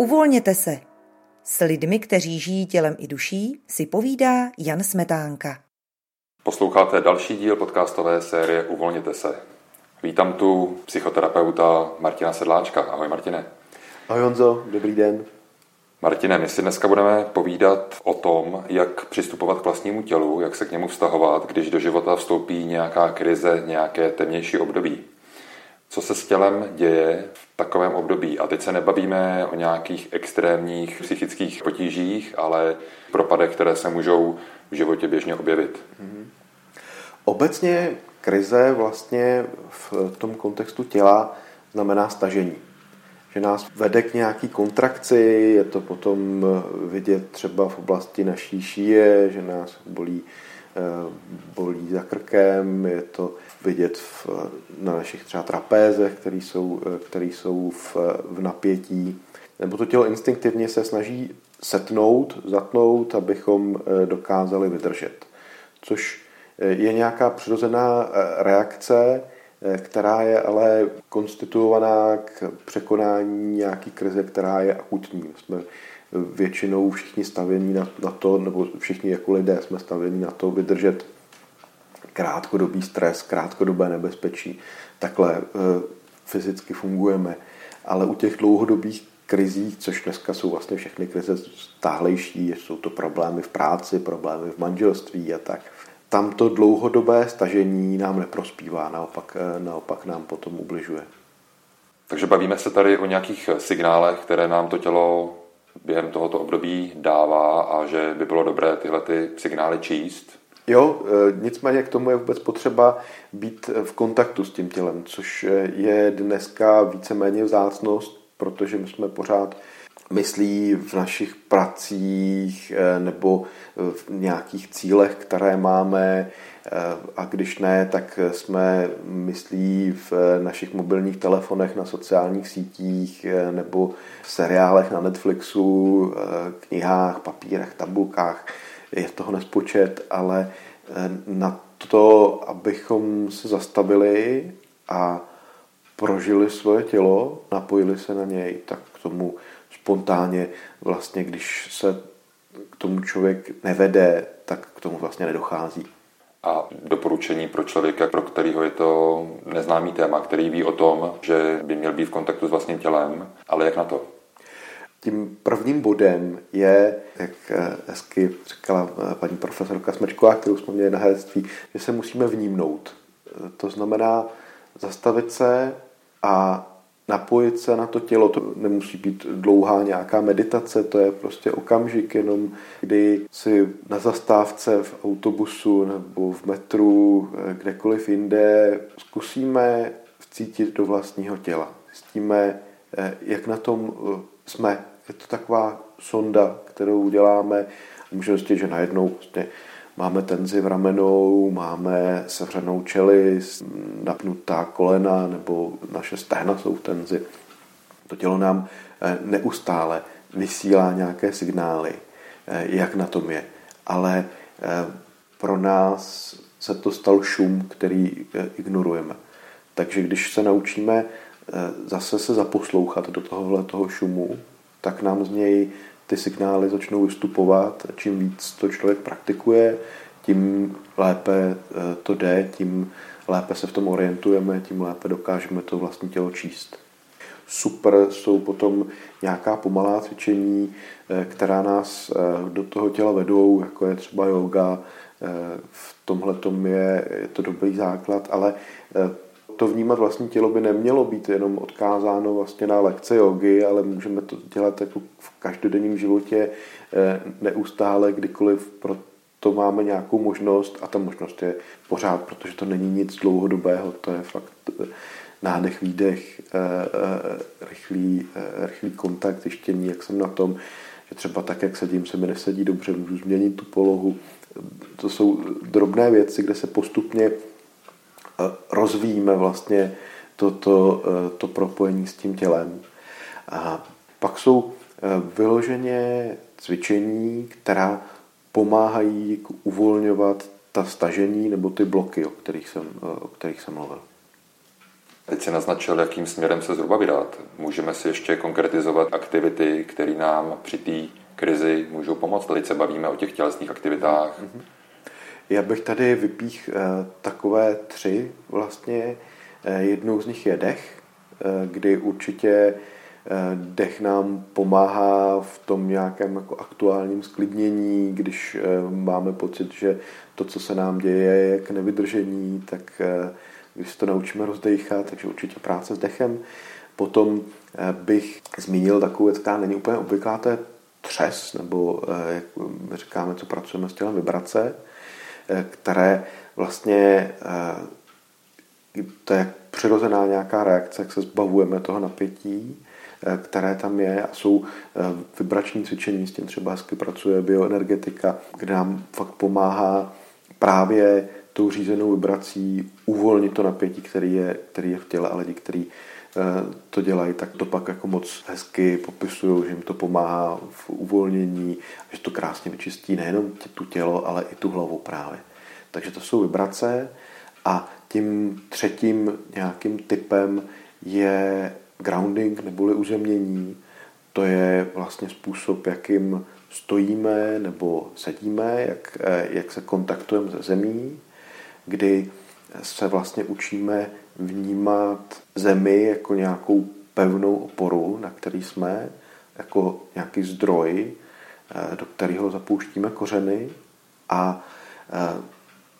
Uvolněte se. S lidmi, kteří žijí tělem i duší, si povídá Jan Smetánka. Posloucháte další díl podcastové série Uvolněte se. Vítám tu psychoterapeuta Martina Sedláčka. Ahoj Martine. Ahoj Honzo, dobrý den. Martine, my si dneska budeme povídat o tom, jak přistupovat k vlastnímu tělu, jak se k němu vztahovat, když do života vstoupí nějaká krize, nějaké temnější období. Co se s tělem děje v takovém období? A teď se nebavíme o nějakých extrémních psychických potížích, ale propadech, které se můžou v životě běžně objevit. Mm-hmm. Obecně krize vlastně v tom kontextu těla znamená stažení. Že nás vede k nějaký kontrakci, je to potom vidět třeba v oblasti naší šíje, že nás bolí bolí za krkem, je to vidět v, na našich třeba trapézech, které jsou, eh, které jsou v, v napětí. Nebo to tělo instinktivně se snaží setnout, zatnout, abychom eh, dokázali vydržet. Což je nějaká přirozená reakce, která je ale konstituovaná k překonání nějaký krize, která je akutní. Jsme většinou všichni stavění na, na to, nebo všichni jako lidé jsme stavěni na to vydržet krátkodobý stres, krátkodobé nebezpečí. Takhle e, fyzicky fungujeme. Ale u těch dlouhodobých krizí, což dneska jsou vlastně všechny krize stáhlejší, jsou to problémy v práci, problémy v manželství a tak, tam to dlouhodobé stažení nám neprospívá, naopak, e, naopak nám potom ubližuje. Takže bavíme se tady o nějakých signálech, které nám to tělo během tohoto období dává a že by bylo dobré tyhle ty signály číst? Jo, e, nicméně k tomu je vůbec potřeba být v kontaktu s tím tělem, což je dneska víceméně vzácnost, protože my jsme pořád myslí v našich pracích e, nebo v nějakých cílech, které máme, a když ne, tak jsme myslí v našich mobilních telefonech, na sociálních sítích nebo v seriálech na Netflixu, knihách, papírech, tabulkách. Je toho nespočet, ale na to, abychom se zastavili a prožili svoje tělo, napojili se na něj, tak k tomu spontánně vlastně, když se k tomu člověk nevede, tak k tomu vlastně nedochází a doporučení pro člověka, pro kterého je to neznámý téma, který ví o tom, že by měl být v kontaktu s vlastním tělem, ale jak na to? Tím prvním bodem je, jak eh, hezky říkala eh, paní profesorka Smečková, kterou jsme měli na herectví, že se musíme vnímnout. Eh, to znamená zastavit se a napojit se na to tělo. To nemusí být dlouhá nějaká meditace, to je prostě okamžik jenom, kdy si na zastávce v autobusu nebo v metru, kdekoliv jinde, zkusíme vcítit do vlastního těla. Zjistíme, eh, jak na tom eh, jsme. Je to taková sonda, kterou děláme. Můžeme zjistit, že najednou vlastně Máme tenzi v ramenou, máme sevřenou čelist, napnutá kolena nebo naše stehna jsou v tenzi. To tělo nám eh, neustále vysílá nějaké signály, eh, jak na tom je. Ale eh, pro nás se to stal šum, který ignorujeme. Takže když se naučíme zase se zaposlouchat do tohohle toho šumu, tak nám z něj ty signály začnou vystupovat. Čím víc to člověk praktikuje, tím lépe eh, to jde, tím lépe se v tom orientujeme, tím lépe dokážeme to vlastní tělo číst. Super jsou potom nějaká pomalá cvičení, eh, která nás eh, do toho těla vedou, jako je třeba yoga. V tomhle je, je to dobrý základ, ale to vnímat vlastní tělo by nemělo být jenom odkázáno vlastně na lekce jogy, ale můžeme to dělat jako v každodenním životě neustále, kdykoliv pro to máme nějakou možnost a ta možnost je pořád, protože to není nic dlouhodobého, to je fakt eh, nádech, výdech, eh, eh, rychlý, rychlý kontakt, zjištění, jak jsem na tom, že třeba tak, jak sedím, se mi nesedí dobře, můžu změnit tu polohu. To jsou drobné věci, kde se postupně rozvíjíme vlastně to, to, to propojení s tím tělem. A pak jsou vyloženě cvičení, která pomáhají uvolňovat ta stažení nebo ty bloky, o kterých jsem, o kterých jsem mluvil. Teď si naznačil, jakým směrem se zhruba vydat. Můžeme si ještě konkretizovat aktivity, které nám při té krizi můžou pomoct. Teď se bavíme o těch tělesných aktivitách. Mm-hmm. Já bych tady vypích eh, takové tři vlastně. Eh, jednou z nich je dech, eh, kdy určitě dech nám pomáhá v tom nějakém jako aktuálním sklidnění, když máme pocit, že to, co se nám děje, je k nevydržení, tak když se to naučíme rozdechat, takže určitě práce s dechem. Potom bych zmínil takovou věc, která není úplně obvyklá, to je třes, nebo jak říkáme, co pracujeme s tělem vibrace. Eh, které vlastně eh, to je přirozená nějaká reakce, jak se zbavujeme toho napětí, eh, které tam je a jsou vibrační cvičení, s tím třeba hezky pracuje bioenergetika, kde nám fakt pomáhá právě tou řízenou vibrací uvolnit to napětí, který je, který je v těle a lidi, kteří to dělají, tak to pak jako moc hezky popisují, že jim to pomáhá v uvolnění, že to krásně vyčistí nejenom tu tělo, ale i tu hlavu právě. Takže to jsou vibrace a tím třetím nějakým typem je grounding neboli uzemnění. To je vlastně způsob, jakým stojíme nebo sedíme, jak, jak se kontaktujeme se zemí, kdy se vlastně učíme vnímat zemi jako nějakou pevnou oporu, na který jsme, jako nějaký zdroj, eh, do kterého zapouštíme kořeny a eh,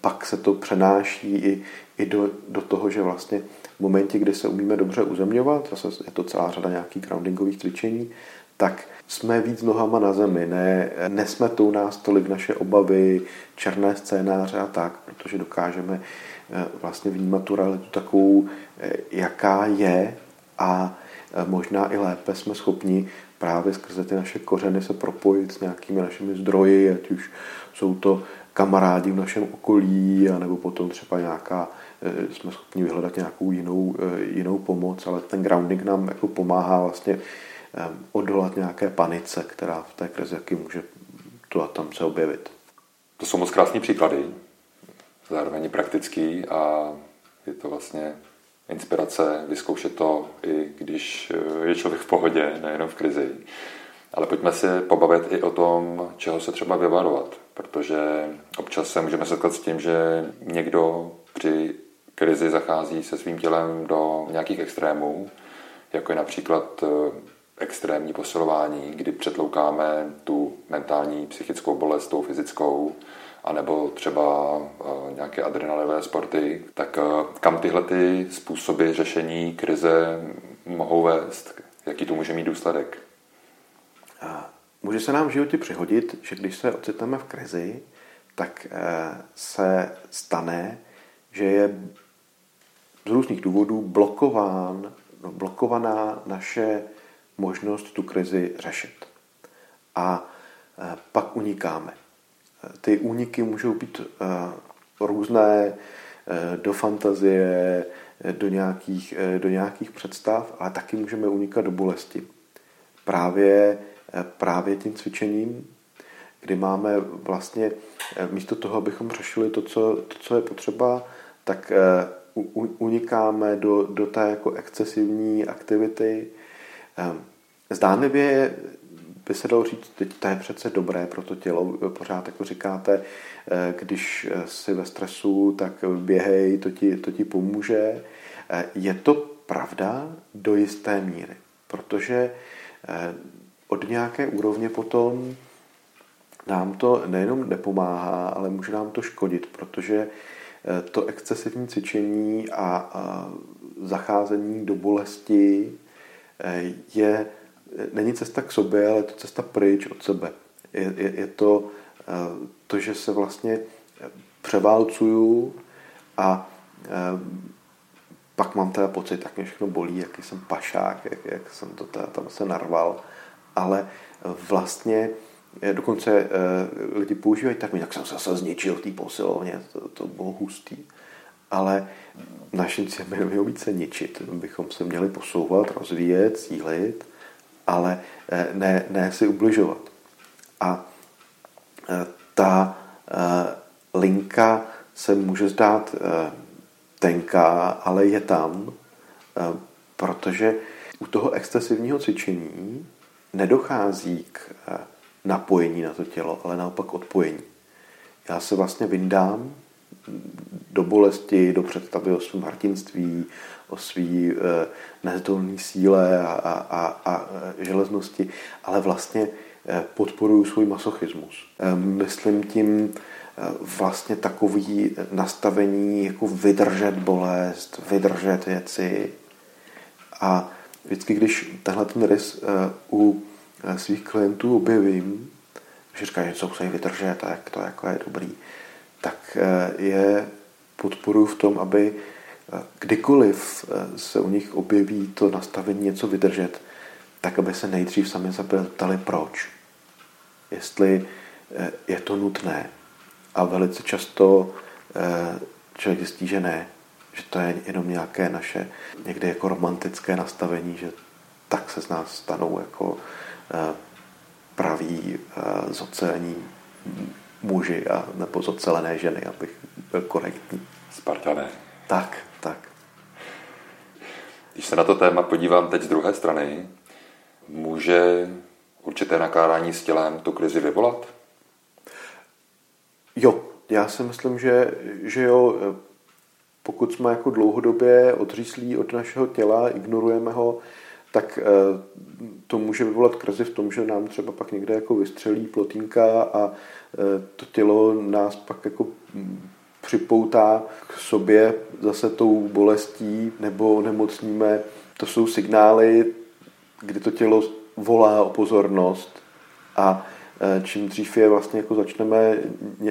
pak se to přenáší i, i do, do toho, že vlastně v momentě, kdy se umíme dobře uzemňovat, zase je to celá řada nějakých groundingových cvičení, tak jsme víc nohama na zemi, ne, nesmete u nás tolik naše obavy, černé scénáře a tak, protože dokážeme vlastně vnímat tu realitu takovou, eh, jaká je a eh, možná i lépe jsme schopni právě skrze ty naše kořeny se propojit s nějakými našimi zdroji, ať už jsou to kamarádi v našem okolí, anebo potom třeba nějaká, jsme schopni vyhledat nějakou jinou, jinou pomoc, ale ten grounding nám jako pomáhá vlastně odolat nějaké panice, která v té krizi jaký může tu a tam se objevit. To jsou moc krásní příklady, zároveň praktický a je to vlastně inspirace vyzkoušet to, i když je člověk v pohodě, nejenom v krizi. Ale pojďme si pobavit i o tom, čeho se třeba vyvarovat, protože občas se můžeme setkat s tím, že někdo při krizi zachází se svým tělem do nějakých extrémů, jako je například eh, extrémní posilování, kdy přetloukáme tu mentální, psychickou bolest tou fyzickou, anebo třeba eh, nějaké adrenalinové sporty, tak eh, kam tyhle ty způsoby řešení krize mohou vést? Jaký to může mít důsledek? Může se nám v životě přihodit, že když se ocitneme v krizi, tak eh, se stane, že je z různých důvodů blokován, no, blokovaná naše možnost tu krizi řešit. A eh, pak unikáme. Ty úniky můžou být různé do fantazie, do nějakých, do nějakých představ, ale taky můžeme unikat do bolesti. Právě Eh, právě tím cvičením, kdy máme vlastně eh, místo toho, abychom řešili to, co, to, co je potřeba, tak eh, unikáme do, do té jako excesivní aktivity. Zdánlivě by se dalo říct, teď to je přece dobré pro to tělo, pořád jako říkáte, když si ve stresu, tak běhej, to ti, to ti pomůže. Je to pravda do jisté míry, protože od nějaké úrovně potom nám to nejenom nepomáhá, ale může nám to škodit, protože eh, to excesivní cvičení a zacházení do bolesti eh, je, není cesta k sobě, ale je to cesta pryč od sebe. Je, je, je to eh, to, že se vlastně převálcuju a pak mám teda pocit, jak mě všechno bolí, jaký jsem pašák, jak, jak jsem to teda tam se narval ale vlastně eh, dokonce eh, lidi používají tak, jak jsem se zase zničil v té posilovně, to, to bylo hustý. Ale naším cílem být se ničit. Bychom se měli posouvat, rozvíjet, cílit, ale eh, ne, ne si ubližovat. A ta linka se může zdát tenká, ale je tam protože u toho excesivního cvičení nedochází k napojení na to tělo, ale naopak odpojení. Já se vlastně vyndám do bolesti, do představy o svém hrdinství, o svý e, nezdolné síle a, a, a, a železnosti, ale vlastně e, podporuju svůj masochismus. E, myslím tím vlastně takový nastavení, jako vydržet bolest, vydržet věci. A vždycky, když tenhle ten rys u svých klientů objevím, že říkají, že co musí vydržet a jak to jako je dobrý, tak je podporuji v tom, aby eh, kdykoliv eh, se u nich objeví to nastavení něco vydržet, tak aby se nejdřív sami ptali proč. Jestli eh, je to nutné. A velice často člověk zjistí, že ne, že to je jenom nějaké naše někdy jako romantické nastavení, že tak se z nás stanou jako praví zocelení muži a, nebo zocelené ženy, abych byl korektní. Spartané. Tak, tak. Když se na to téma podívám teď z druhé strany, může určité nakládání s tělem tu krizi vyvolat? Jo, já si myslím, že, že jo, pokud jsme jako dlouhodobě odříslí od našeho těla, ignorujeme ho, tak eh, to může vyvolat krizi v tom, že nám třeba pak někde jako vystřelí plotínka a to tělo nás pak jako připoutá k sobě zase tou bolestí nebo nemocníme. To jsou signály, kdy to tělo volá o pozornost a e, čím dřív je vlastně jako začneme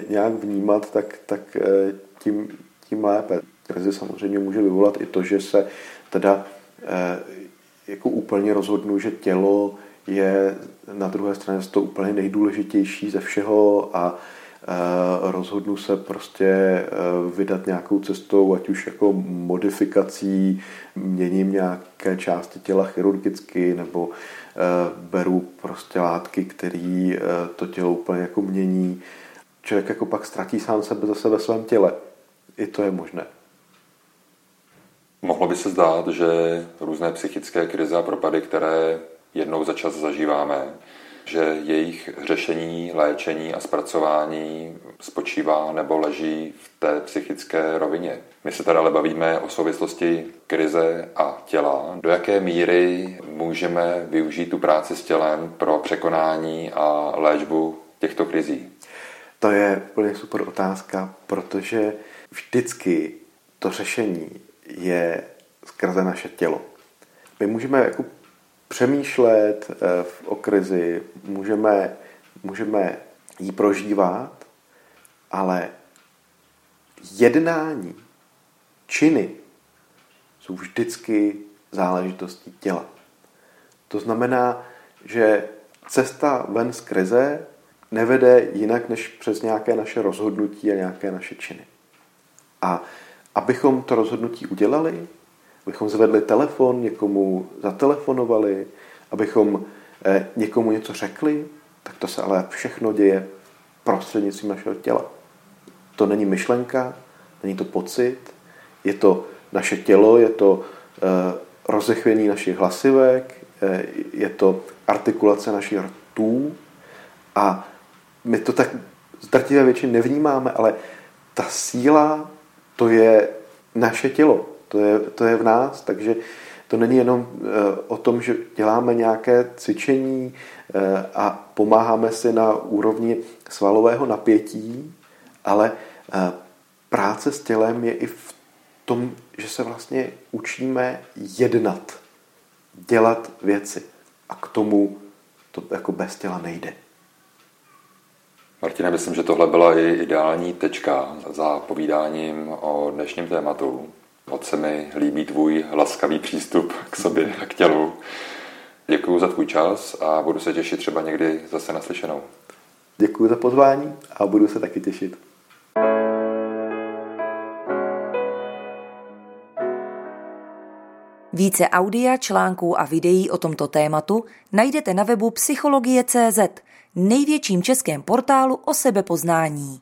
nějak vnímat, tak, tak e, tím, tím lépe. Krizi samozřejmě může vyvolat i to, že se teda e, jako úplně rozhodnu, že tělo je na druhé straně to úplně nejdůležitější ze všeho a Eh, rozhodnu se prostě eh, vydat nějakou cestou, ať už jako modifikací, měním nějaké části těla chirurgicky, nebo eh, beru prostě látky, které to tělo úplně jako mění. Člověk jako pak ztratí sám sebe zase ve svém těle. I to je možné. Mohlo by se zdát, že různé psychické krize a propady, které jednou za čas zažíváme, že jejich řešení, léčení a zpracování spočívá nebo leží v té psychické rovině. My se tady ale bavíme o souvislosti krize a těla. Do jaké míry můžeme využít tu práci s tělem pro překonání a léčbu těchto krizí? To je úplně super otázka, protože vždycky to řešení je skrze naše tělo. My můžeme jako přemýšlet eh, o krizi, můžeme, můžeme ji prožívat, ale jednání, činy jsou vždycky záležitostí těla. To znamená, že cesta ven z krize nevede jinak než přes nějaké naše rozhodnutí a nějaké naše činy. A abychom to rozhodnutí udělali, abychom zvedli telefon, někomu zatelefonovali, abychom eh, někomu něco řekli, tak to se ale všechno děje prostřednictvím našeho těla. To není myšlenka, není to pocit, je to naše tělo, je to eh, rozechvění našich hlasivek, eh, je to artikulace našich rtů a my to tak z většině nevnímáme, ale ta síla, to je naše tělo. To je, to je v nás, takže to není jenom eh, o tom, že děláme nějaké cvičení eh, a pomáháme si na úrovni svalového napětí, ale eh, práce s tělem je i v tom, že se vlastně učíme jednat, dělat věci. A k tomu to jako bez těla nejde. Martina, myslím, že tohle byla i ideální tečka za povídáním o dnešním tématu. Moc se mi líbí tvůj laskavý přístup k sobě a k tělu. Děkuji za tvůj čas a budu se těšit třeba někdy zase naslyšenou. Děkuji za pozvání a budu se taky těšit. Více audia, článků a videí o tomto tématu najdete na webu psychologie.cz, největším českém portálu o sebepoznání.